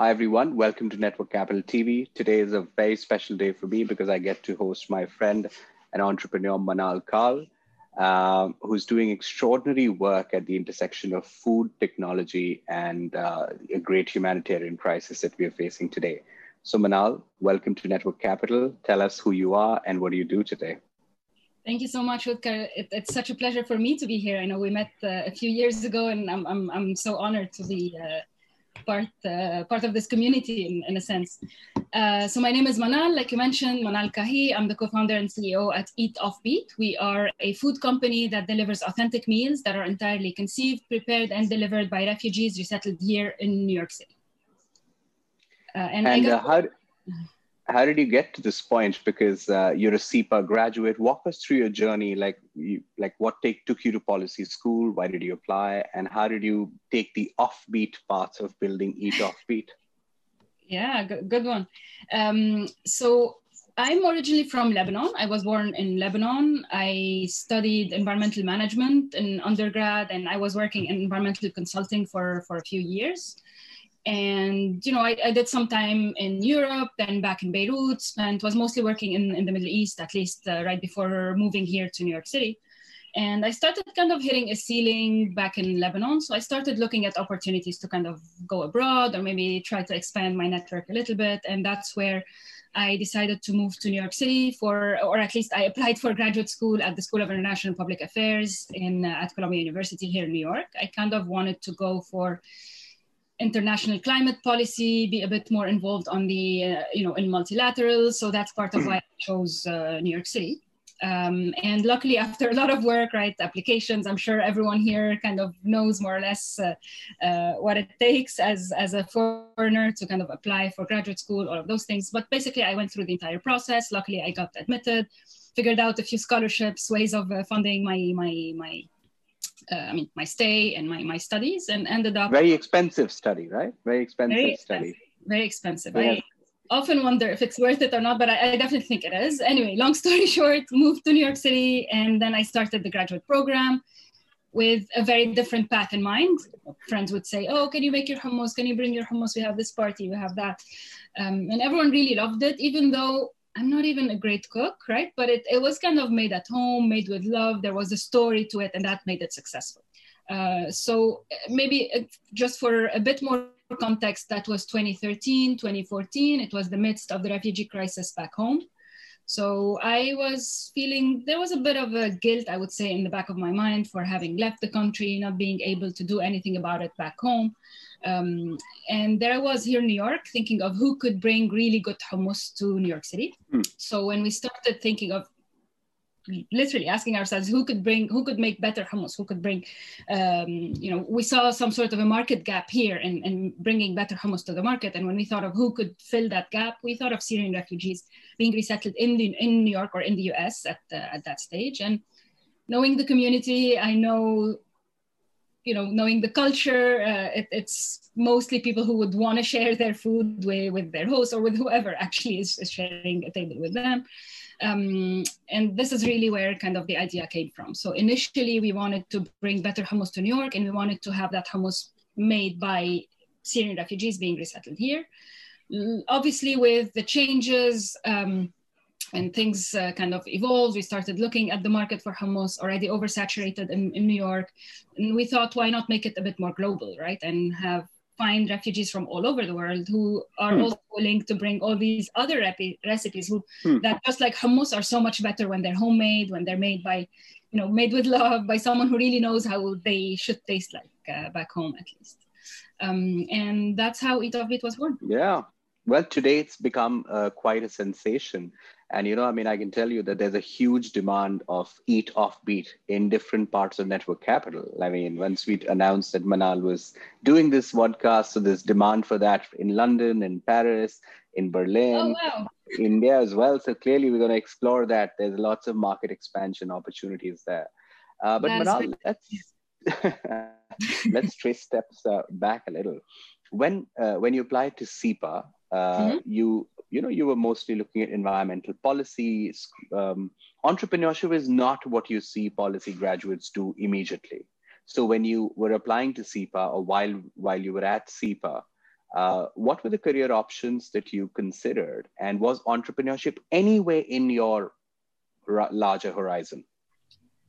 Hi, everyone. Welcome to Network Capital TV. Today is a very special day for me because I get to host my friend and entrepreneur, Manal Kahi, um, who's doing extraordinary work at the intersection of food, technology, and uh, a great humanitarian crisis that we are facing today. So, Manal, welcome to Network Capital. Tell us who you are and what do you do today? Thank you so much, Utkarsh. It, it's such a pleasure for me to be here. I know we met uh, a few years ago, and I'm, I'm, I'm so honored to be uh, part uh, part of this community in, in a sense. Uh, so my name is Manal, like you mentioned, Manal Kahi. I'm the co-founder and CEO at Eat Offbeat. We are a food company that delivers authentic meals that are entirely conceived, prepared, and delivered by refugees resettled here in New York City. Uh, and, and uh, how, how did you get to this point? Because uh, you're a SIPA graduate. Walk us through your journey. Like, you, like what take, took you to policy school? Why did you apply? And how did you take the offbeat path of building Eat Offbeat? Yeah, good, good one. Um, so I'm originally from Lebanon. I was born in Lebanon. I studied environmental management in undergrad, and I was working in environmental consulting for, for a few years and you know I, I, did some time in europe then back in beirut and was mostly working in, in the middle east at least uh, right before moving here to new york city and i started kind of hitting a ceiling back in lebanon so i started looking at opportunities to kind of go abroad or maybe try to expand my network a little bit and that's where I decided to move to New York City for, or at least I applied for graduate school at the School of International Public Affairs in uh, at Columbia University here in New York. I kind of wanted to go for international climate policy, be a bit more involved on the, uh, you know, in multilateral. So that's part of why I chose uh, New York City. Um, and luckily, after a lot of work, right, applications, I'm sure everyone here kind of knows more or less uh, uh, what it takes as, as a foreigner to kind of apply for graduate school, all of those things. But basically, I went through the entire process. Luckily, I got admitted, figured out a few scholarships, ways of uh, funding my, my, my uh, I mean, my stay and my, my studies and ended up. Very expensive study, right? Very expensive, very expensive study. Very expensive. Yeah. I often wonder if it's worth it or not, but I, I, definitely think it is. Anyway, long story short, moved to New York City and then I started the graduate program with a very different path in mind. Friends would say, Oh, can you make your hummus? Can you bring your hummus? We have this party, we have that. Um, and everyone really loved it, even though I'm not even a great cook, right? But it, it was kind of made at home, made with love. There was a story to it, and that made it successful. Uh, so uh, maybe uh, just for a bit more context, that was 2013, 2014. It was the midst of the refugee crisis back home. So I was feeling there was a bit of a guilt, I would say, in the back of my mind for having left the country, not being able to do anything about it back home. Um, and there I was here in New York thinking of who could bring really good hummus to New York City. Mm. So when we started thinking of literally asking ourselves who could bring who could make better hummus who could bring um, you know we saw some sort of a market gap here in, in bringing better hummus to the market and when we thought of who could fill that gap we thought of syrian refugees being resettled in the, in new york or in the us at, uh, at that stage and knowing the community i know you know knowing the culture uh, it, it's mostly people who would want to share their food with, with their host or with whoever actually is, is sharing a table with them. Um, and this is really where kind of the idea came from. So initially we wanted to bring better hummus to new york and we wanted to have that hummus made by syrian refugees being resettled here. Obviously with the changes um, and things uh, kind of evolved. We started looking at the market for hummus already oversaturated in, in New York. And we thought, why not make it a bit more global, right? And have find refugees from all over the world who are hmm. also willing to bring all these other rep- recipes who, hmm. that just like hummus are so much better when they're homemade, when they're made by, you know, made with love by someone who really knows how they should taste like uh, back home at least. Um, and that's how Eat Offbeat was born. Yeah. Well, today it's become uh, quite a sensation. And you know, I mean, I can tell you that there's a huge demand of eat offbeat in different parts of network capital. I mean, once we announced that Manal was doing this podcast, so there's demand for that in London, in Paris, in Berlin, oh, wow. India as well. So clearly, we're going to explore that. There's lots of market expansion opportunities there. Uh, but Manal, let's let's trace steps uh, back a little. When uh, when you applied to SIPA, Uh, mm-hmm. You you know you were mostly looking at environmental policy. Um, entrepreneurship is not what you see policy graduates do immediately. So when you were applying to SIPA or while while you were at SIPA, uh, what were the career options that you considered, and was entrepreneurship anyway in your larger horizon?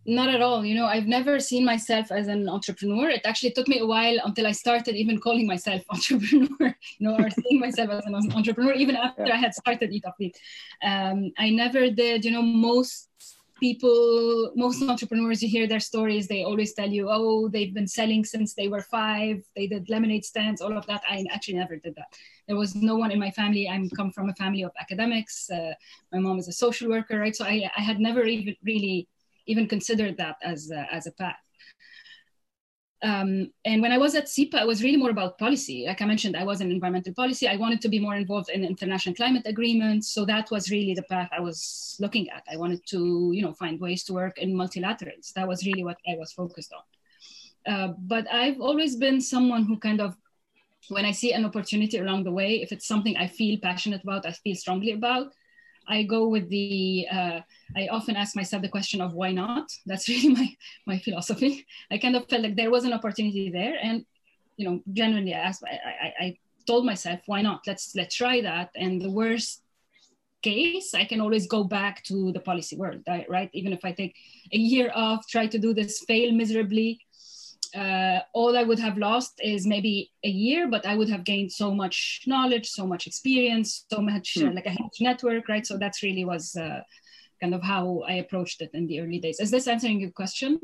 Not at all. You know, I've never seen myself as an entrepreneur. It actually took me a while until I started even calling myself entrepreneur, you know, or seeing myself as an entrepreneur, even after yeah. I had started Eat Offbeat. Um, I never did, you know, most people, most entrepreneurs, you hear their stories, they always tell you, oh, they've been selling since they were five, they did lemonade stands, all of that. I actually never did that. There was no one in my family. I'm come from a family of academics. Uh, my mom is a social worker, right? So I, I had never even really even considered that as a, as a path. Um, and when I was at SIPA, it was really more about policy. Like I mentioned, I was in environmental policy. I wanted to be more involved in international climate agreements. So that was really the path I was looking at. I wanted to, you know, find ways to work in multilaterals. That was really what I was focused on. Uh, but I've always been someone who kind of, when I see an opportunity along the way, if it's something I feel passionate about, I feel strongly about, I go with the, uh, I often ask myself the question of why not? That's really my, my philosophy. I kind of felt like there was an opportunity there. And, you know, genuinely I asked, I, I, I told myself, why not? Let's, let's try that. And the worst case, I can always go back to the policy world, right? Even if I take a year off, try to do this, fail miserably, uh, all I would have lost is maybe a year, but I would have gained so much knowledge, so much experience, so much uh, hmm. like a huge network, right? So that's really was uh, kind of how I approached it in the early days. Is this answering your question?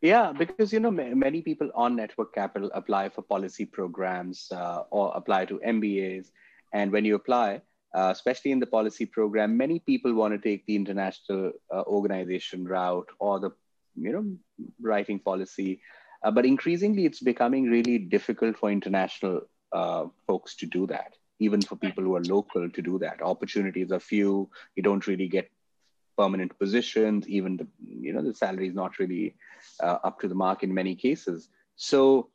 Yeah, because you know many people on Network Capital apply for policy programs uh, or apply to MBAs, and when you apply, uh, especially in the policy program, many people want to take the international uh, organization route or the you know writing policy uh, but increasingly, it's becoming really difficult for international uh, folks to do that, even for people who are local to do that. Opportunities are few. You don't really get permanent positions. Even the you know the salary is not really uh, up to the mark in many cases. So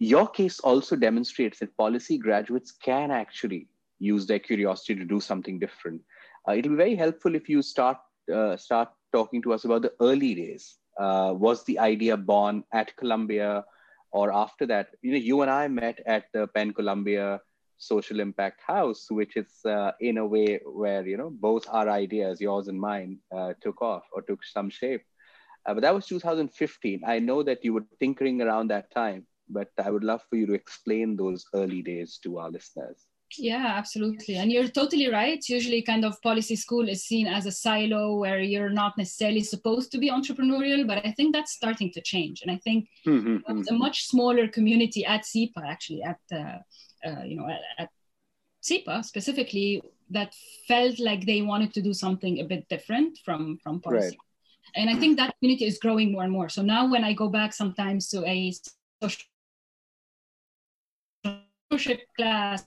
your case also demonstrates that policy graduates can actually use their curiosity to do something different. Uh, it'll be very helpful if you start uh, start talking to us about the early days uh, was the idea born at Columbia or after that? You know, you and I met at the Penn Columbia Social Impact House, which is uh, in a way where you know both our ideas, yours and mine, uh, took off or took some shape. Uh, but that was 2015. I know that you were tinkering around that time, but I would love for you to explain those early days to our listeners. Yeah, absolutely. And you're totally right. Usually, kind of policy school is seen as a silo where you're not necessarily supposed to be entrepreneurial, but I think that's starting to change. And I think mm-hmm. a much smaller community at SIPA, actually, at, uh, uh, you know, at, at SIPA specifically, that felt like they wanted to do something a bit different from, from policy. Right. And I think that community is growing more and more. So now when I go back sometimes to a social class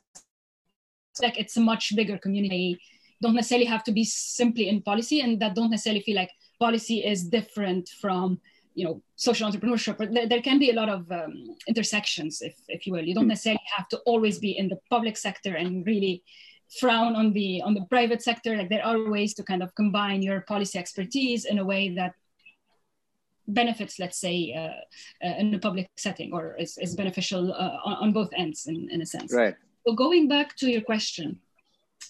like it's a much bigger community. Don't necessarily have to be simply in policy and that don't necessarily feel like policy is different from you know social entrepreneurship. But there, there can be a lot of um, intersections if, if you will. You don't hmm. necessarily have to always be in the public sector and really frown on the on the private sector. Like there are ways to kind of combine your policy expertise in a way that benefits let's say uh, uh, in a public setting or is, is beneficial uh, on, on both ends in, in a sense. Right so going back to your question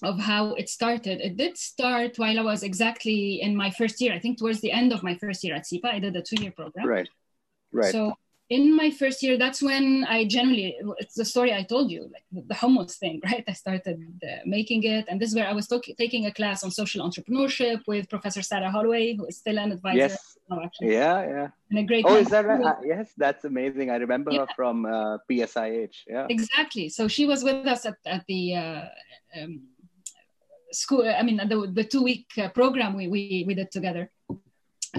of how it started, it did start while I was exactly in my first year. I think towards the end of my first year at SIPA, I did a two-year program. Right. Right. So in my first year, that's when I generally, it's the story I told you, like the, hummus thing, right? I started uh, making it. And this is where I was taking a class on social entrepreneurship with Professor Sarah Holloway, who is still an advisor. Yes. Oh, actually. Yeah, yeah. And a great. Oh, is that right? Uh, yes, that's amazing. I remember yeah. her from uh, PSIH. Yeah. Exactly. So she was with us at, at the uh, um, school, I mean, the, the two week uh, program we, we, we did together.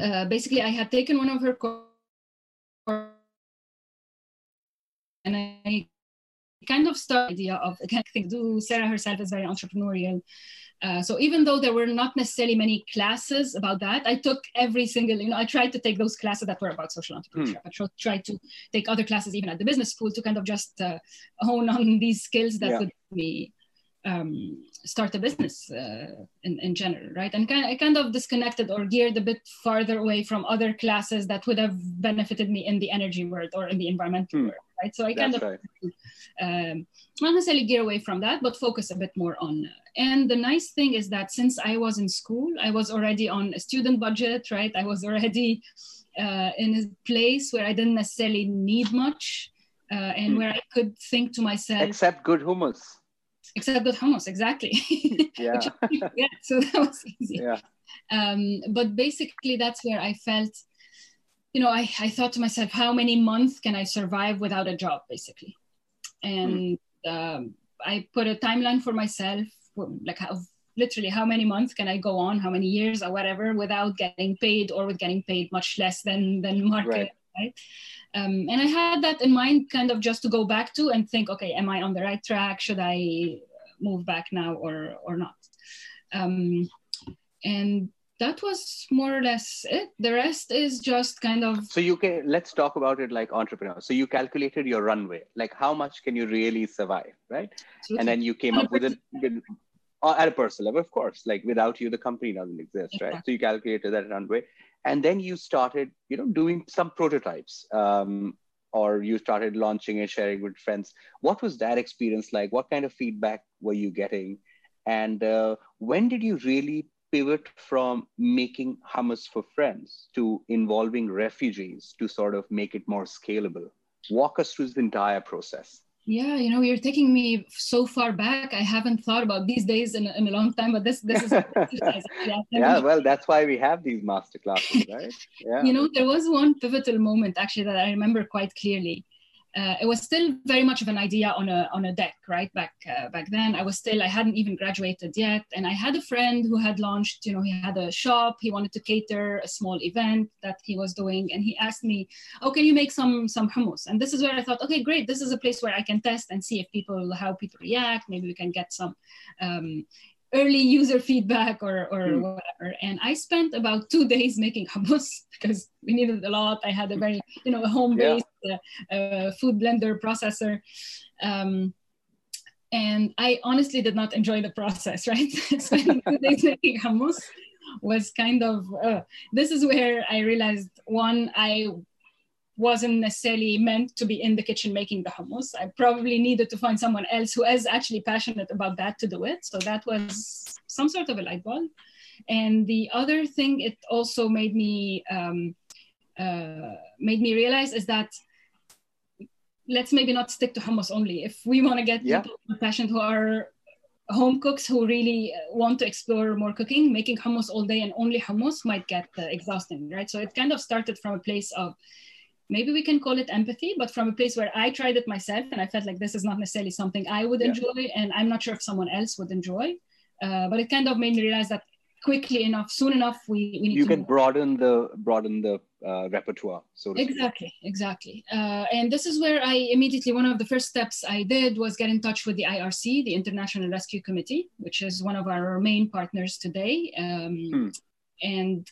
Uh, basically, I had taken one of her courses and I kind of started idea of again do Sarah herself is very entrepreneurial. Uh, so even though there were not necessarily many classes about that, I took every single, you know, I tried to take those classes that were about social entrepreneurship. Mm. I tried to take other classes even at the business school to kind of just uh, hone on these skills that yeah. would be um, start a business uh, in, in general, right? And kind of, I kind of disconnected or geared a bit farther away from other classes that would have benefited me in the energy world or in the environmental hmm. world, right? So I kind That's of right. um, not necessarily gear away from that, but focus a bit more on. And the nice thing is that since I was in school, I was already on a student budget, right? I was already uh, in a place where I didn't necessarily need much. Uh, and hmm. where I could think to myself, except good hummus except with hummus, exactly. Yeah. yeah. So that was easy. Yeah. Um, but basically, that's where I felt, you know, I, I thought to myself, how many months can I survive without a job, basically? And mm. um, I put a timeline for myself, like how literally how many months can I go on, how many years or whatever, without getting paid or with getting paid much less than than market. Right. Right? Um, and I had that in mind, kind of just to go back to and think, okay, am I on the right track? Should I move back now or or not? Um, and that was more or less it. The rest is just kind of. So you can let's talk about it like entrepreneurs. So you calculated your runway, like how much can you really survive, right? Absolutely. And then you came up with it at a personal level, of course. Like without you, the company doesn't exist, right? So you calculated that runway, and then you started you know doing some prototypes um, or you started launching and sharing with friends. What was that experience like? What kind of feedback were you getting? And uh, when did you really pivot from making hummus for friends to involving refugees to sort of make it more scalable? Walk us through the entire process yeah, you know, you're taking me so far back. I haven't thought about these days in, in a long time, but this this is yeah. Well, that's why we have these master classes, right? Yeah. you know, there was one pivotal moment actually that I remember quite clearly uh, it was still very much of an idea on a on a deck, right? Back uh, back then, I was still I hadn't even graduated yet, and I had a friend who had launched. You know, he had a shop. He wanted to cater a small event that he was doing, and he asked me, "Oh, can you make some some hummus?" And this is where I thought, okay, great. This is a place where I can test and see if people how people react. Maybe we can get some um, early user feedback or, or mm. whatever. And I spent about two days making hummus because we needed a lot. I had a very, you know, a home-based yeah. uh, uh, food blender processor. Um, and I honestly did not enjoy the process, right? Spending two days making hummus was kind of, uh, this is where I realized one, I wasn't necessarily meant to be in the kitchen making the hummus. I probably needed to find someone else who is actually passionate about that to do it. So that was some sort of a light bulb. And the other thing it also made me um, uh, made me realize is that let's maybe not stick to hummus only. If we want to get yeah. people passionate who are home cooks who really want to explore more cooking, making hummus all day and only hummus might get uh, exhausting, right? So it kind of started from a place of maybe we can call it empathy, but from a place where I tried it myself and I felt like this is not necessarily something I would yeah. enjoy, and I'm not sure if someone else would enjoy. Uh, but it kind of made me realize that quickly enough, soon enough, we, we need you can move. broaden the broaden the uh, repertoire. So exactly, speak. exactly. Uh, and this is where I immediately one of the first steps I did was get in touch with the IRC, the International Rescue Committee, which is one of our main partners today. Um, hmm. And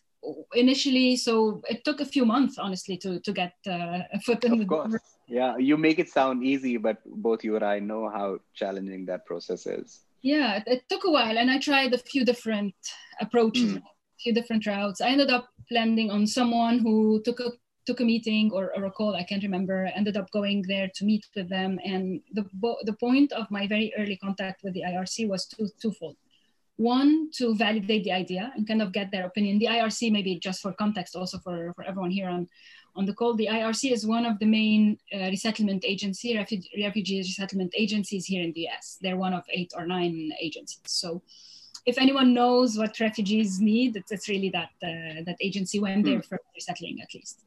initially so it took a few months honestly to to get uh, a foot in of the course. door yeah you make it sound easy but both you and i know how challenging that process is yeah it, it took a while and i tried a few different approaches mm. a few different routes i ended up landing on someone who took a took a meeting or, or a call i can't remember ended up going there to meet with them and the the point of my very early contact with the irc was two, twofold one to validate the idea and kind of get their opinion. The IRC, maybe just for context, also for, for everyone here on, on the call, the IRC is one of the main uh, resettlement agency, refugee, refugee resettlement agencies here in the US. They're one of eight or nine agencies. So if anyone knows what refugees need, it's, it's really that, uh, that agency when they're mm. resettling at least.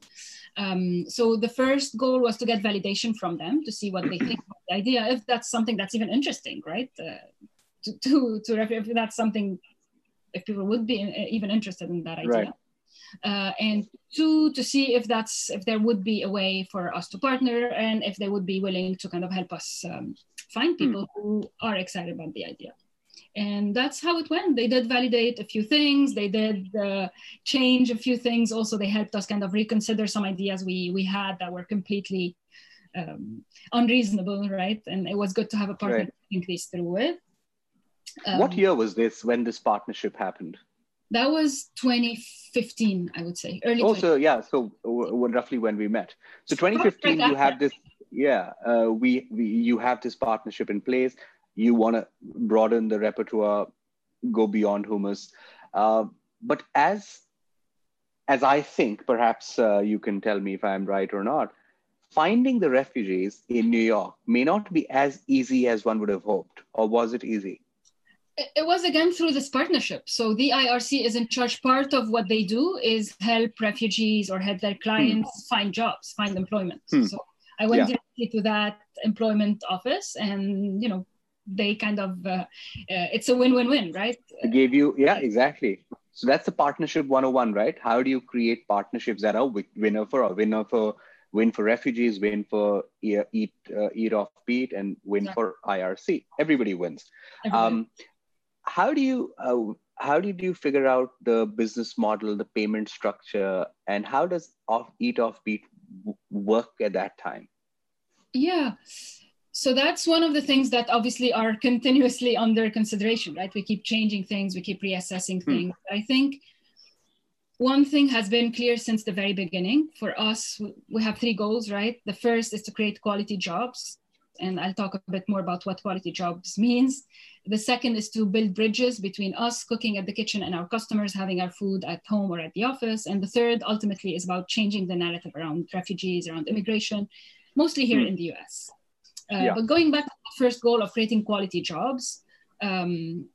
Um, so the first goal was to get validation from them to see what they think about the idea, if that's something that's even interesting, right? Uh, to to, to if that's something if people would be even interested in that idea. Right. Uh, and two to see if that's if there would be a way for us to partner and if they would be willing to kind of help us um, find hmm. people who are excited about the idea and that's how it went they did validate a few things they did uh, change a few things also they helped us kind of reconsider some ideas we we had that were completely um, unreasonable right and it was good to have a partner right. to think these through with Um, what year was this when this partnership happened? That was 2015, I would say. Early. Also, yeah. So w- roughly when we met. So 2015, you have this. Yeah, uh, we, we you have this partnership in place. You want to broaden the repertoire, go beyond hummus. Uh, but as as I think, perhaps uh, you can tell me if I'm right or not. Finding the refugees in New York may not be as easy as one would have hoped, or was it easy? It was again through this partnership. So the IRC is in charge. Part of what they do is help refugees or help their clients hmm. find jobs, find employment. Hmm. So I went yeah. directly to that employment office, and you know, they kind of uh, uh, it's a win-win-win, right? They gave you, yeah, exactly. So that's the partnership 101, right? How do you create partnerships that are winner for a winner for win for refugees, win for eat uh, eat off beat, and win yeah. for IRC. Everybody wins. Everybody. Um, how do you uh, how did you figure out the business model, the payment structure, and how does off eat off beat work at that time? Yeah. So that's one of the things that obviously are continuously under consideration, right? We keep changing things, we keep reassessing hmm. things. Hmm. I think one thing has been clear since the very beginning. For us, we have three goals, right? The first is to create quality jobs and I'll talk a bit more about what quality jobs means. The second is to build bridges between us cooking at the kitchen and our customers having our food at home or at the office. And the third ultimately is about changing the narrative around refugees, around immigration, mostly here mm. in the US. Uh, yeah. But going back to the first goal of creating quality jobs, um,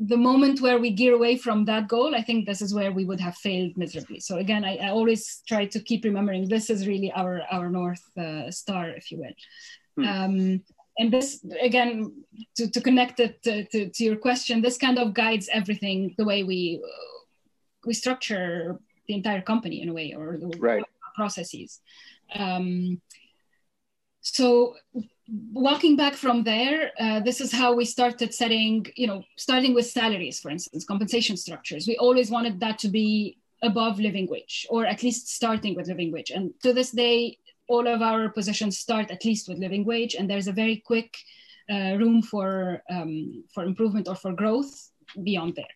the moment where we gear away from that goal, I think this is where we would have failed miserably. So again, I, I always try to keep remembering this is really our our north uh, star, if you will. Hmm. Um, and this again to, to connect it to, to, to, your question this kind of guides everything the way we we structure the entire company in a way or the right. processes um, so walking back from there uh, this is how we started setting you know starting with salaries for instance compensation structures we always wanted that to be above living wage or at least starting with living wage and to this day all of our positions start at least with living wage, and there's a very quick uh, room for um, for improvement or for growth beyond there,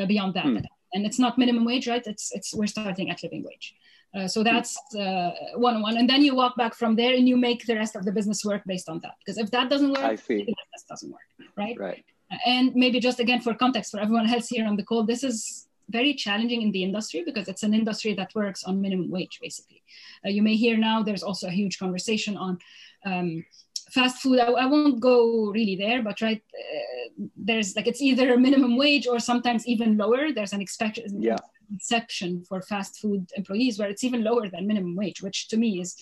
uh, beyond that. Hmm. And it's not minimum wage, right? It's it's we're starting at living wage. Uh, so that's uh, one on one, and then you walk back from there, and you make the rest of the business work based on that. Because if that doesn't work, I see. business doesn't work, right? Right. And maybe just again for context for everyone else here on the call, this is very challenging in the industry because it's an industry that works on minimum wage, basically. Uh, you may hear now there's also a huge conversation on um, fast food. I, I, won't go really there, but right, uh, there's like it's either minimum wage or sometimes even lower. There's an expectation. Yeah. Exception for fast food employees where it's even lower than minimum wage, which to me is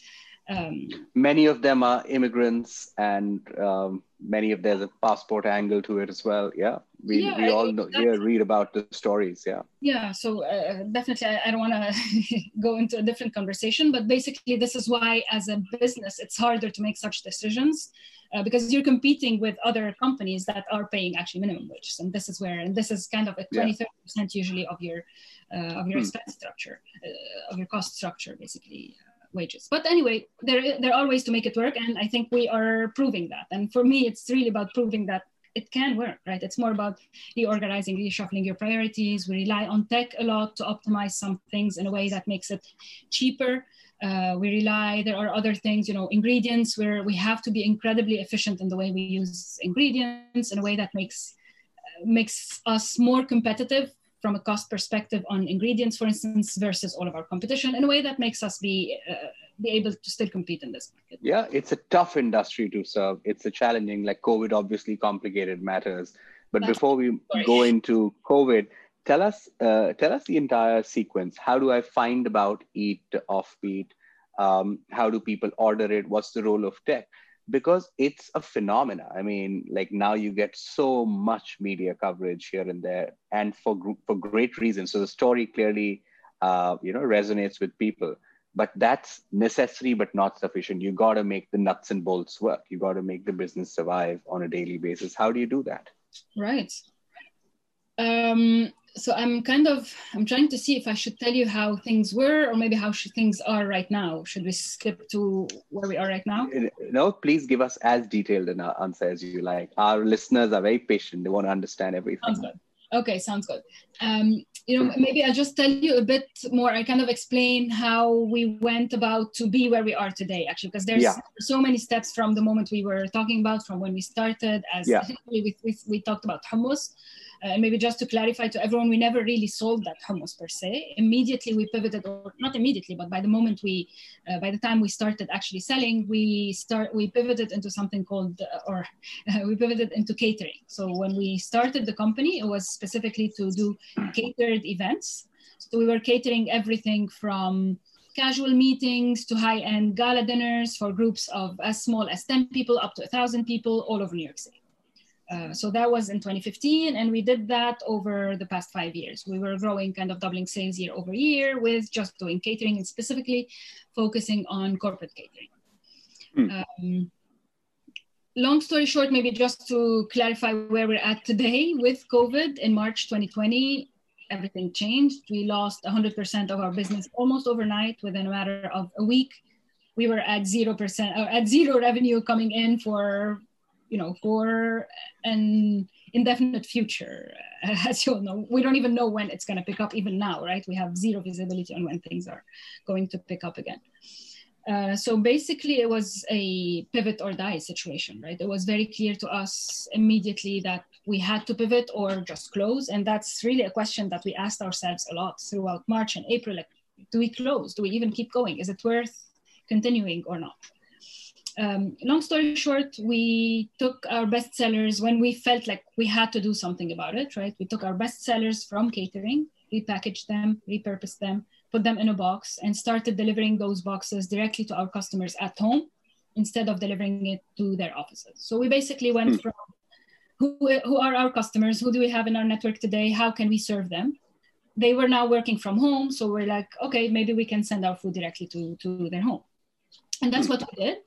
um, many of them are immigrants and um, many of there's a passport angle to it as well. Yeah. We, yeah, we all know yeah, read about the stories. Yeah. Yeah. So uh, definitely i, I don't want to go into a different conversation but basically this is why as a business it's harder to make such decisions uh, because you're competing with other companies that are paying actually minimum wages. And this is where and this is kind of a 20 30 percent usually of your uh, of your hmm. expense structure uh, of your cost structure basically wages. But anyway, there, there are ways to make it work. And I think we are proving that. And for me, it's really about proving that it can work, right? It's more about reorganizing, reshuffling your priorities. We rely on tech a lot to optimize some things in a way that makes it cheaper. Uh, we rely, there are other things, you know, ingredients where we have to be incredibly efficient in the way we use ingredients in a way that makes makes us more competitive from a cost perspective on ingredients, for instance, versus all of our competition in a way that makes us be uh, be able to still compete in this market. Yeah, it's a tough industry to serve. It's a challenging, like COVID obviously complicated matters. But That's before we sorry. go into COVID, tell us uh, tell us the entire sequence. How do I find about Eat Offbeat? Um, how do people order it? What's the role of tech? Because it's a phenomena. I mean, like now you get so much media coverage here and there, and for for great reasons. So the story clearly, uh, you know, resonates with people. But that's necessary, but not sufficient. You got to make the nuts and bolts work. You got to make the business survive on a daily basis. How do you do that? Right. Um, so I'm kind of I'm trying to see if I should tell you how things were or maybe how things are right now. Should we skip to where we are right now? No, please give us as detailed an answer as you like. Our listeners are very patient; they want to understand everything. Sounds good. Okay, sounds good. Um, you know, maybe I'll just tell you a bit more. I kind of explain how we went about to be where we are today, actually, because there's yeah. so many steps from the moment we were talking about, from when we started. As yeah. we, we, we talked about hummus, uh, maybe just to clarify to everyone, we never really sold that hummus per se. Immediately we pivoted, or not immediately, but by the moment we, uh, by the time we started actually selling, we start we pivoted into something called, uh, or we pivoted into catering. So when we started the company, it was specifically to do catered events. So we were catering everything from casual meetings to high-end gala dinners for groups of as small as 10 people up to 1,000 people all over New York City. Uh, so that was in 2015, and we did that over the past five years. We were growing, kind of doubling sales year over year with just doing catering and specifically focusing on corporate catering. Hmm. Um, long story short, maybe just to clarify where we're at today with COVID in March 2020, everything changed. We lost 100% of our business almost overnight within a matter of a week. We were at 0% or at zero revenue coming in for you know, for an indefinite future. As you all know, we don't even know when it's going to pick up. Even now, right? We have zero visibility on when things are going to pick up again. Uh, so basically, it was a pivot or die situation, right? It was very clear to us immediately that we had to pivot or just close, and that's really a question that we asked ourselves a lot throughout March and April. Like, do we close? Do we even keep going? Is it worth continuing or not? Um, long story short, we took our best sellers when we felt like we had to do something about it, right? We took our best sellers from catering, repackaged them, repurposed them, put them in a box, and started delivering those boxes directly to our customers at home instead of delivering it to their offices. So we basically went hmm. from who, who are our customers? Who do we have in our network today? How can we serve them? They were now working from home. So we're like, okay, maybe we can send our food directly to, to their home. And that's hmm. what we did.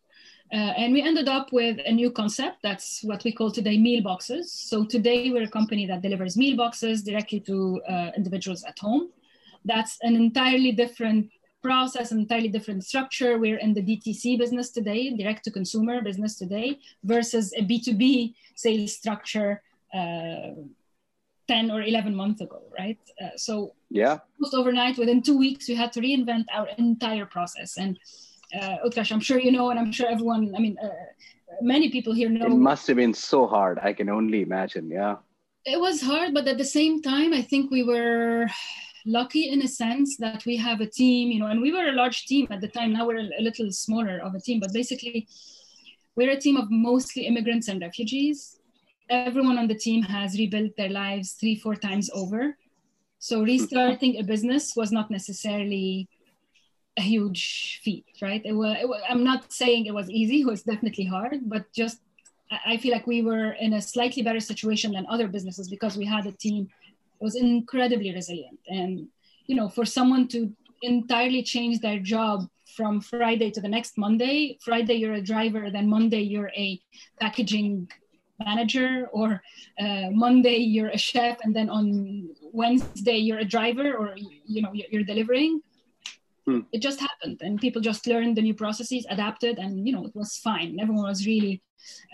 Uh, and we ended up with a new concept. That's what we call today meal boxes. So today we're a company that delivers meal boxes directly to uh, individuals at home. That's an entirely different process, an entirely different structure. We're in the DTC business today, direct to consumer business today, versus a B2B sales structure uh, 10 or 11 months ago, right? Uh, so yeah, almost overnight, within two weeks, we had to reinvent our entire process. And uh, Utkarsh, I'm sure you know, and I'm sure everyone, I mean, uh, many people here know. It must have been so hard. I can only imagine. Yeah. It was hard, but at the same time, I think we were lucky in a sense that we have a team, you know, and we were a large team at the time. Now we're a little smaller of a team, but basically, we're a team of mostly immigrants and refugees. Everyone on the team has rebuilt their lives three, four times over. So restarting a business was not necessarily a huge feat, right? It was, it was, I'm not saying it was easy, it was definitely hard, but just I feel like we were in a slightly better situation than other businesses because we had a team that was incredibly resilient. And, you know, for someone to entirely change their job from Friday to the next Monday, Friday you're a driver, then Monday you're a packaging manager, or uh, Monday you're a chef, and then on Wednesday you're a driver, or, you know, you're delivering Hmm. It just happened, and people just learned the new processes, adapted, and you know it was fine. Everyone was really,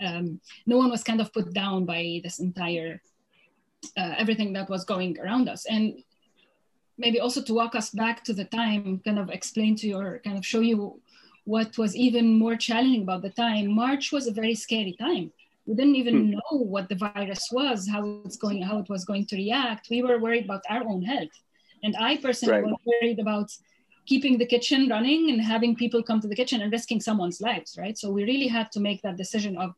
um, no one was kind of put down by this entire uh, everything that was going around us. And maybe also to walk us back to the time, kind of explain to you or kind of show you what was even more challenging about the time. March was a very scary time. We didn't even hmm. know what the virus was, how it's going, how it was going to react. We were worried about our own health, and I personally right. was worried about keeping the kitchen running and having people come to the kitchen and risking someone's lives, right? So we really had to make that decision of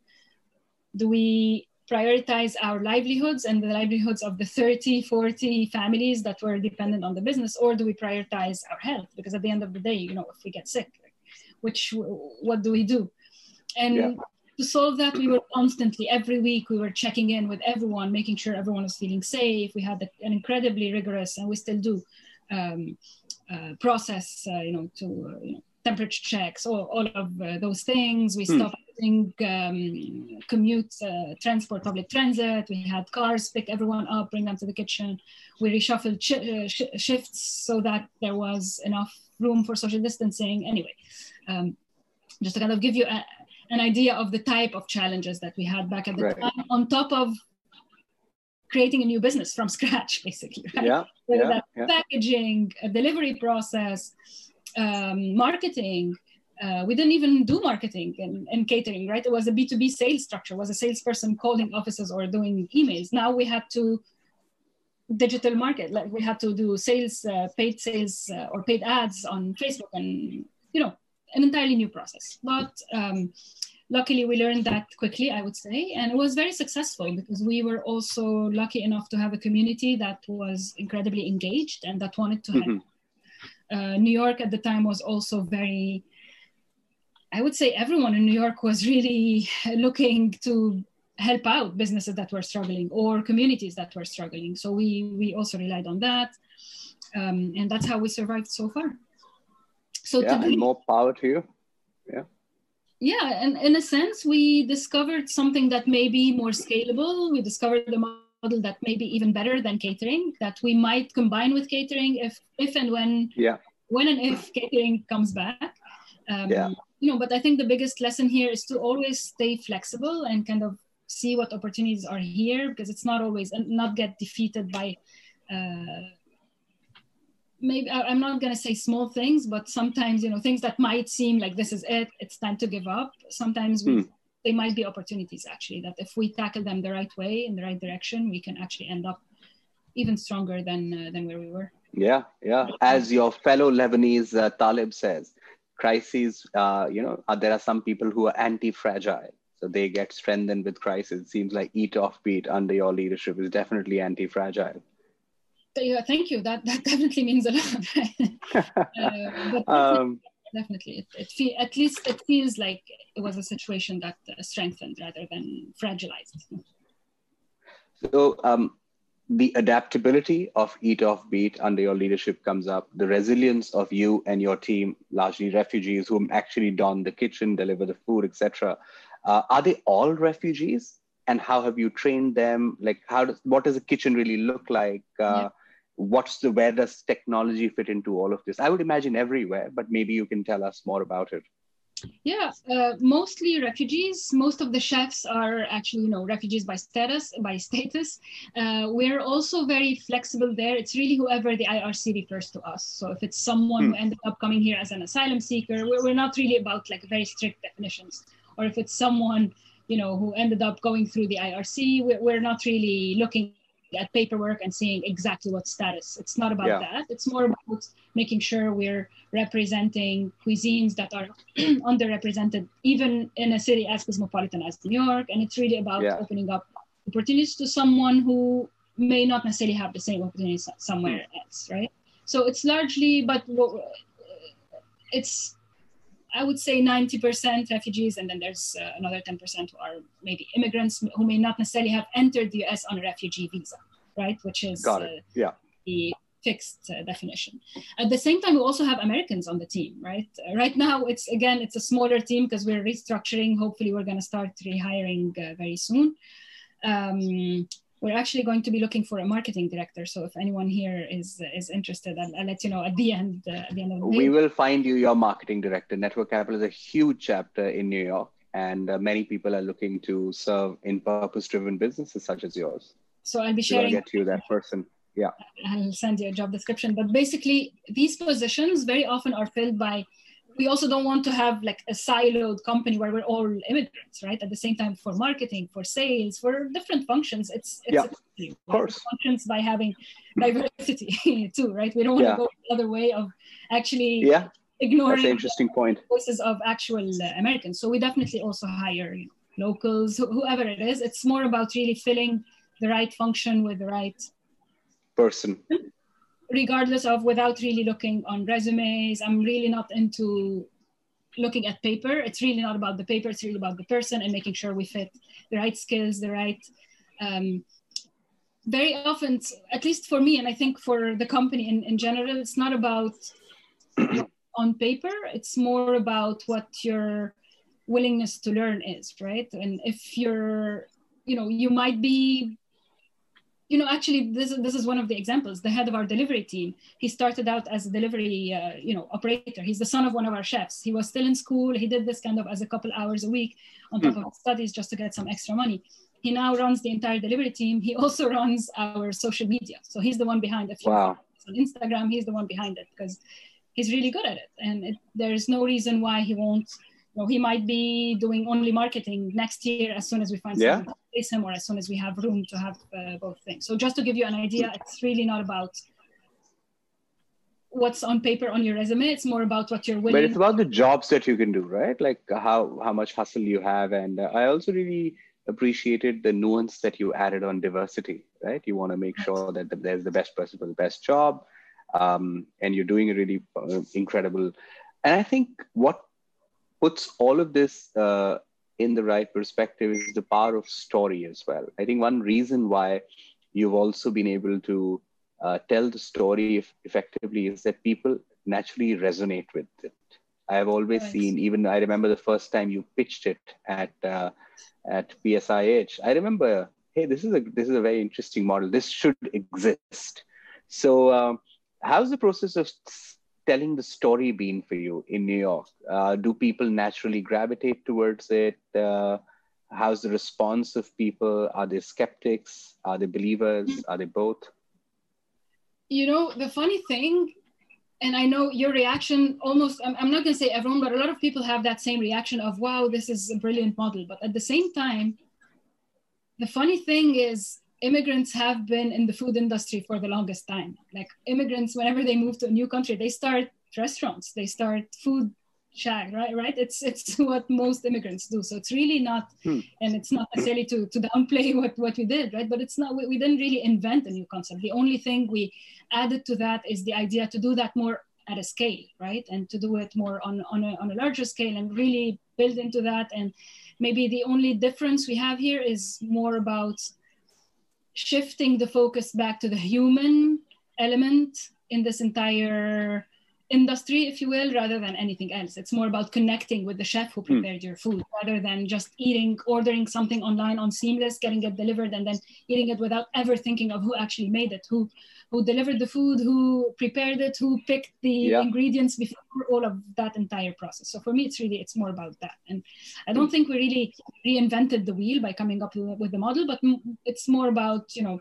do we prioritize our livelihoods and the livelihoods of the 30, 40 families that were dependent on the business, or do we prioritize our health? Because at the end of the day, you know, if we get sick, which what do we do? And yeah. to solve that, we were constantly every week we were checking in with everyone, making sure everyone was feeling safe. We had an incredibly rigorous, and we still do, um, process, uh, you know, to uh, you know, temperature checks, all, all of uh, those things. We hmm. stopped using um, commute, uh, transport, public transit. We had cars pick everyone up, bring them to the kitchen. We reshuffled sh- uh, sh- shifts so that there was enough room for social distancing. Anyway, um, just to kind of give you a, an idea of the type of challenges that we had back at the right. time, on top of creating a new business from scratch, basically. Right? Yeah. Whether yeah, that's packaging, a delivery process, um, marketing. Uh, we didn't even do marketing and, and, catering, right? It was a B2B sales structure, it was a salesperson calling offices or doing emails. Now we had to digital market, like we had to do sales, uh, paid sales uh, or paid ads on Facebook and, you know, an entirely new process. But um, luckily we learned that quickly i would say. And it was very successful because we were also lucky enough to have a community that was incredibly engaged and that wanted to help mm-hmm. uh, new york at the time was also very i would say everyone in new york was really looking to help out businesses that were struggling or communities that were struggling. So we we also relied on that. Um, and that's how we survived so far. So yeah, today, and more power to you yeah and in a sense we discovered something that may be more scalable. We discovered the model that may be even better than catering that we might combine with catering if if and when yeah. when and if catering comes back. Um, yeah. you know but i think the biggest lesson here is to always stay flexible and kind of see what opportunities are here because it's not always and not get defeated by uh, maybe i'm not going to say small things but sometimes you know things that might seem like this is it it's time to give up. Sometimes we, hmm. they might be opportunities actually that if we tackle them the right way in the right direction we can actually end up even stronger than uh, than where we were. Yeah yeah. As your fellow lebanese uh, Taleb says crises uh, you know uh, there are some people who are anti-fragile so they get strengthened with crisis. It seems like eat off beat under your leadership is definitely anti-fragile yeah, thank you. That that definitely means a lot. uh, um, definitely, it, it feel, at least it feels like it was a situation that uh, strengthened rather than fragilized. So um, the adaptability of Eat Off Beat under your leadership comes up. The resilience of you and your team, largely refugees who actually don the kitchen, deliver the food, etc. Uh, are they all refugees? And how have you trained them? Like, how does what does a kitchen really look like? Uh, yeah what's the where does technology fit into all of this? I would imagine everywhere but maybe you can tell us more about it. Yeah uh, mostly refugees. Most of the chefs are actually you know refugees by status by status. Uh, we're also very flexible there. It's really whoever the irc refers to us. So if it's someone hmm. who ended up coming here as an asylum seeker we're, we're not really about like very strict definitions. Or if it's someone you know who ended up going through the irc we're, we're not really looking at paperwork and seeing exactly what status. It's not about yeah. that. It's more about making sure we're representing cuisines that are underrepresented, even in a city as cosmopolitan as New York. And it's really about yeah. opening up opportunities to someone who may not necessarily have the same opportunities somewhere hmm. else, right? So it's largely, but it's I would say 90% refugees, and then there's uh, another 10% who are maybe immigrants who may not necessarily have entered the US on a refugee visa, right? Which is Got it. Uh, yeah. the fixed uh, definition. At the same time, we also have Americans on the team, right? Uh, right now, it's again, it's a smaller team because we're restructuring. Hopefully, we're going to start rehiring uh, very soon. Um, we're actually going to be looking for a marketing director. So if anyone here is is interested, I'll, I'll let you know at the end. Uh, at the end of the day. We will find you your marketing director. Network Capital is a huge chapter in New York, and uh, many people are looking to serve in purpose-driven businesses such as yours. So I'll be sharing. I'll get you that person. Yeah. I'll send you a job description. But basically, these positions very often are filled by we also don't want to have like a siloed company where we're all immigrants, right? At the same time, for marketing, for sales, for different functions, it's it's yeah, of course. functions by having diversity too, right? We don't want yeah. to go the other way of actually yeah ignoring That's an interesting point. voices of actual uh, Americans. So we definitely also hire you know, locals, wh- whoever it is. It's more about really filling the right function with the right person regardless of without really looking on resumes. I'm really not into looking at paper. It's really not about the paper. It's really about the person and making sure we fit the right skills, the right. Um, very often, at least for me, and I think for the company in, in general, it's not about on paper. It's more about what your willingness to learn is, right? And if you're, you know, you might be you know actually this is this is one of the examples. The head of our delivery team he started out as a delivery uh, you know operator. He's the son of one of our chefs. He was still in school. He did this kind of as a couple hours a week on top mm. of studies just to get some extra money. He now runs the entire delivery team. He also runs our social media. So he's the one behind it wow. on instagram he's the one behind it because he's really good at it. And it, there's no reason why he won't know, he might be doing only marketing next year as soon as we find yeah. someone to replace him or as soon as we have room to have uh, both things. So just to give you an idea, it's really not about what's on paper on your resume. It's more about what you're willing. But it's about the jobs that you can do, right? Like how how much hustle you have, and uh, I also really appreciated the nuance that you added on diversity, right? You want to make sure that there's the best person for the best job, um, and you're doing a really uh, incredible. And I think what puts all of this uh, in the right perspective is the power of story as well. I think one reason why you've also been able to uh, tell the story effectively is that people naturally resonate with it. I have always seen, even I remember the first time you pitched it at uh, at PSIH. I remember, hey, this is a this is a very interesting model. This should exist. So, um, how's the process of telling the story been for you in New York? Uh, do people naturally gravitate towards it? Uh, how's the response of people? Are they skeptics? Are they believers? Are they both? You know, the funny thing, and I know your reaction almost, I'm, I'm not going to say everyone, but a lot of people have that same reaction of, wow, this is a brilliant model. But at the same time, the funny thing is, immigrants have been in the food industry for the longest time. Like immigrants, whenever they move to a new country, they start restaurants, they start food shack, right? Right? It's it's what most immigrants do. So it's really not, hmm. and it's not necessarily to, to downplay what, what we did, right? But it's not, we, we didn't really invent a new concept. The only thing we added to that is the idea to do that more at a scale, right? And to do it more on, on, a, on a larger scale and really build into that. And maybe the only difference we have here is more about shifting the focus back to the human element in this entire industry, if you will, rather than anything else. It's more about connecting with the chef who hmm. prepared mm. your food rather than just eating, ordering something online on Seamless, getting it delivered, and then eating it without ever thinking of who actually made it, who who delivered the food, who prepared it, who picked the yeah. ingredients before all of that entire process. So for me, it's really it's more about that. And I don't think we really reinvented the wheel by coming up with the model, but it's more about you know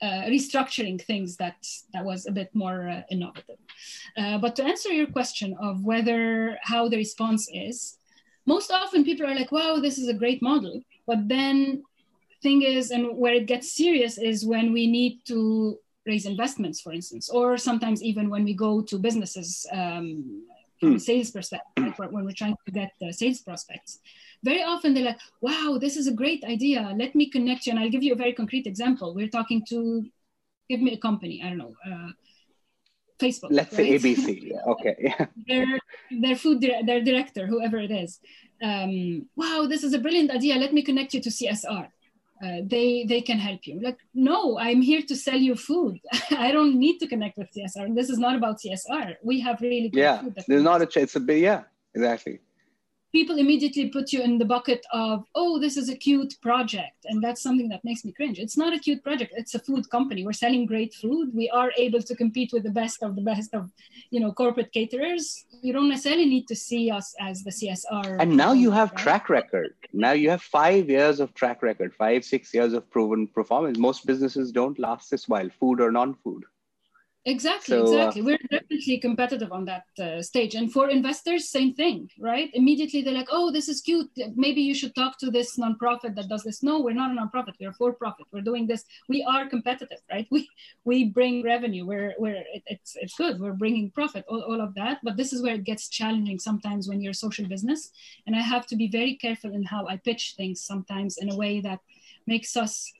uh, restructuring things that that was a bit more uh, innovative. Uh, but to answer your question of whether how the response is, most often people are like, "Wow, this is a great model," but then thing is, and where it gets serious is when we need to raise investments, for instance, or sometimes even when we go to businesses um, from a hmm. sales perspective, when we're trying to get uh, sales prospects very often they're like, wow, this is a great idea. Let me connect you. And I'll give you a very concrete example. We're talking to, give me a company, I don't know, uh, Facebook. Let's right? say ABC. Yeah. Okay. Yeah. their, their food, their director, whoever it is. Um, wow, this is a brilliant idea. Let me connect you to CSR. Uh, they they can help you. Like, no, I'm here to sell you food. I don't need to connect with CSR. This is not about CSR. We have really yeah. There's not a it's a bit yeah exactly people immediately put you in the bucket of, oh, this is a cute project. And that's something that makes me cringe. It's not a cute project. It's a food company. We're selling great food. We are able to compete with the best of the best of, you know, corporate caterers. You don't necessarily need to see us as the CSR. And now you have right? track record. Now you have five years of track record, five, six years of proven performance. Most businesses don't last this while, food or non-food. Exactly, so, uh, exactly. Uh, We're definitely competitive on that uh, stage. And for investors, same thing, right? Immediately they're like, oh, this is cute. Maybe you should talk to this nonprofit that does this. No, we're not a nonprofit. We're for profit. We're doing this. We are competitive, right? We we bring revenue. We're, we're it, it's, it's good. We're bringing profit, all, all of that. But this is where it gets challenging sometimes when you're a social business. And I have to be very careful in how I pitch things sometimes in a way that makes us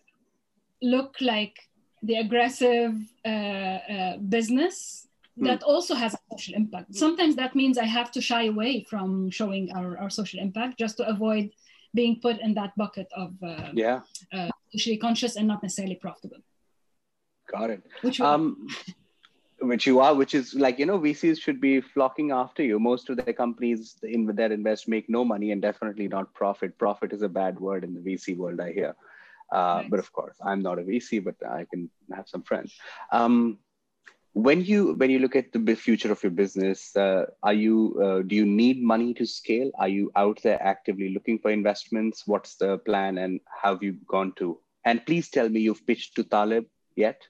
look like the aggressive uh, uh, business hmm. that also has a social impact. Sometimes that means I have to shy away from showing our, our social impact just to avoid being put in that bucket of uh, yeah uh, socially conscious and not necessarily profitable. Got it. Which um, which you are, which is like you know, VCs should be flocking after you. Most of their companies in that invest make no money and definitely not profit. Profit is a bad word in the VC world, I hear. Uh, But of course, I'm not a VC, but I can have some friends. Um, when you when you look at the future of your business, uh, are you uh, do you need money to scale? Are you out there actively looking for investments? What's the plan, and how have you gone to? And please tell me you've pitched to Taleb yet.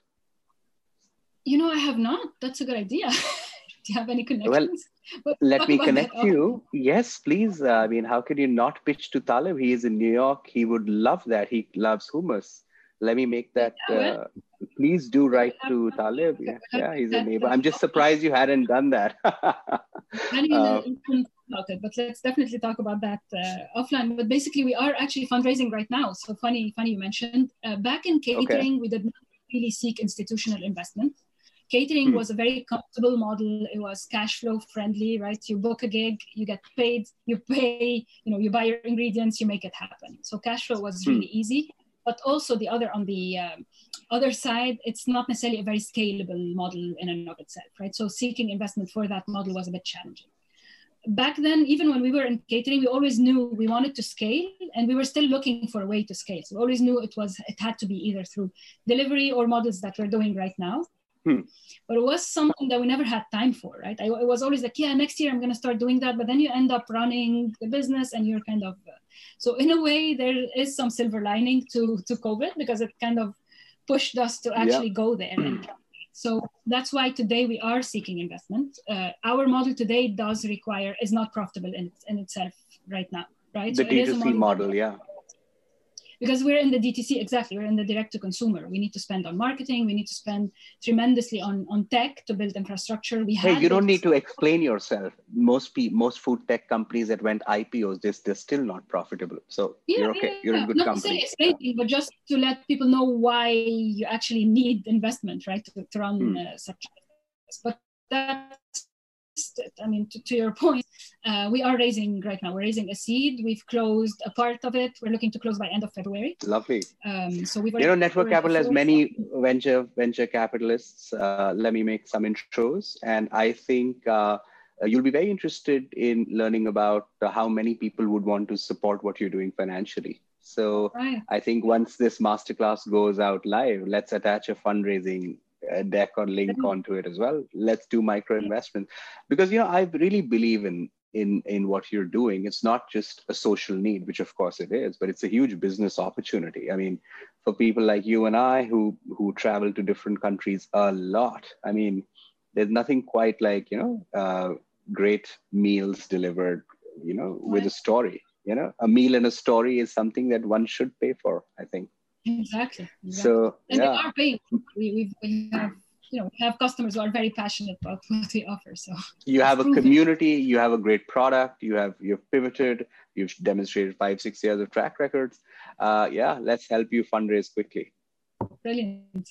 You know, I have not. That's a good idea. Do you have any connections? Well, let me connect you. Yes, please. Uh, I mean, how could you not pitch to Taleb? He is in New York. He would love that. He loves hummus. Let me make that. Uh, please do write to Taleb. Yeah, yeah, he's a neighbor. I'm just surprised you hadn't done that. uh, about it, but let's definitely talk about that uh, offline. But basically, we are actually fundraising right now. So funny, funny you mentioned. Uh, back in catering, okay. we did not really seek institutional investment. Catering hmm. was a very comfortable model. It was cash flow friendly, right? You book a gig, you get paid, you pay, you know, you buy your ingredients, you make it happen. So cash flow was hmm. really hmm. easy. But also the other on the um, other side, it's not necessarily a very scalable model in and of itself, right? So seeking investment for that model was a bit challenging back then, even when we were in catering, we always knew we wanted to scale and we were still looking for a way to scale. So we always knew it was it had to be either through delivery or models that we're doing right now. Hmm. But it was something that we never had time for, right? I, it was always like, yeah, next year I'm going to start doing that. But then you end up running the business and you're kind of, uh, so in a way, there is some silver lining to, to COVID because it kind of pushed us to actually yeah. go there. And, so that's why today we are seeking investment. Uh, our model today does require, is not profitable in, in itself right now, right? The so D2C model, model yeah because we're in the DTC, exactly, we're in the direct to consumer. We need to spend on marketing, we need to spend tremendously on, on tech to build infrastructure. We hey, you don't need to explain yourself. Most people, most food tech companies that went IPOs, they're, they're still not profitable. So yeah, you're okay, yeah, you're in good not company. Explaining, but just to let people know why you actually need investment, right, to, to run hmm. uh, such. But that's I mean, to, to your point, uh, we are raising right now. We're raising a seed. We've closed a part of it. We're looking to close by end of February. Lovely. Um, so we've you know, Network Capital has many venture venture capitalists. Uh, let me make some intros, and I think. Uh, you'll be very interested in learning about how many people would want to support what you're doing financially. So right. I think once this masterclass goes out live, let's attach a fundraising a deck or link mm-hmm. onto it as well. Let's do micro investments because you know I really believe in in in what you're doing. It's not just a social need, which of course it is, but it's a huge business opportunity. I mean, for people like you and I who who travel to different countries a lot. I mean, there's nothing quite like you know uh, great meals delivered, you know, with a story. You know, a meal and a story is something that one should pay for. I think. Exactly. exactly. So and yeah. they are paying. We, we have you know have customers who are very passionate about what we offer. So you have a community, you have a great product, you have you've pivoted, you've demonstrated five six years of track records. Uh, yeah, let's help you fundraise quickly. Brilliant.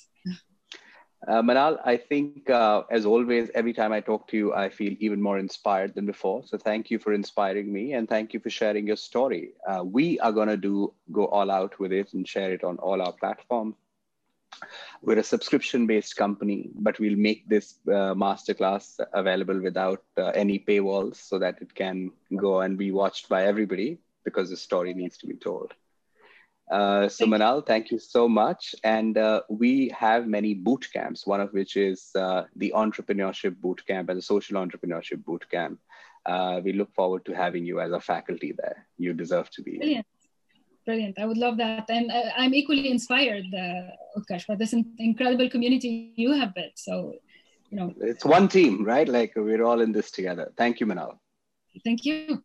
Uh, Manal, I think uh, as always, every time I talk to you, I feel even more inspired than before. So thank you for inspiring me and thank you for sharing your story. Uh, we are going to do go all out with it and share it on all our platforms. We're a subscription based company, but we'll make this uh, masterclass available without uh, any paywalls so that it can go and be watched by everybody because the story needs to be told. Uh, so thank Manal, thank you so much. And uh, we have many boot camps, one of which is uh, the entrepreneurship boot camp and the social entrepreneurship boot camp. Uh, we look forward to having you as a faculty there. You deserve to be. Brilliant. Brilliant. I would love that. And uh, I'm equally inspired, uh, Utkarsh, by this incredible community you have built. So, you know. It's one team, right? Like we're all in this together. Thank you, Manal. Thank you.